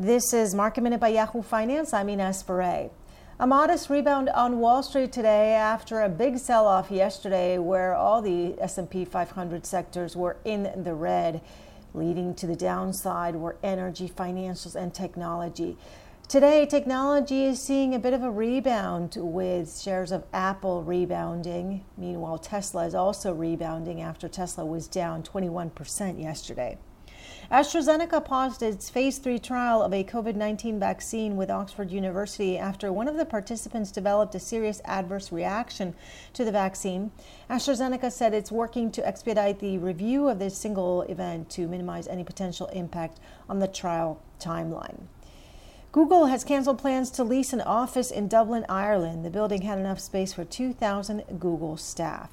This is Market Minute by Yahoo Finance. I'm Ines Ferre. A modest rebound on Wall Street today after a big sell-off yesterday where all the S&P 500 sectors were in the red. Leading to the downside were energy, financials, and technology. Today, technology is seeing a bit of a rebound with shares of Apple rebounding. Meanwhile, Tesla is also rebounding after Tesla was down 21% yesterday. AstraZeneca paused its phase 3 trial of a COVID 19 vaccine with Oxford University after one of the participants developed a serious adverse reaction to the vaccine. AstraZeneca said it's working to expedite the review of this single event to minimize any potential impact on the trial timeline. Google has canceled plans to lease an office in Dublin, Ireland. The building had enough space for 2,000 Google staff.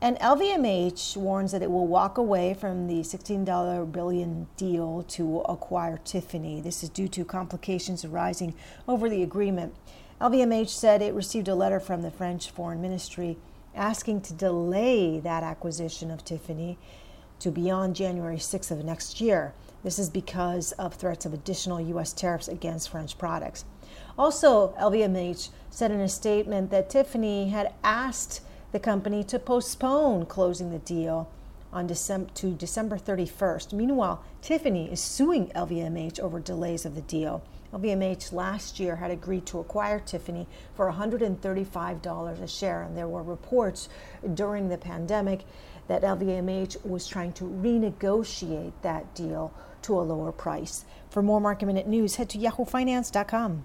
And LVMH warns that it will walk away from the $16 billion deal to acquire Tiffany. This is due to complications arising over the agreement. LVMH said it received a letter from the French Foreign Ministry asking to delay that acquisition of Tiffany to beyond January 6th of next year. This is because of threats of additional U.S. tariffs against French products. Also, LVMH said in a statement that Tiffany had asked the company to postpone closing the deal on December to December 31st. Meanwhile, Tiffany is suing LVMH over delays of the deal. LVMH last year had agreed to acquire Tiffany for $135 a share, and there were reports during the pandemic that LVMH was trying to renegotiate that deal to a lower price. For more market minute news, head to yahoofinance.com.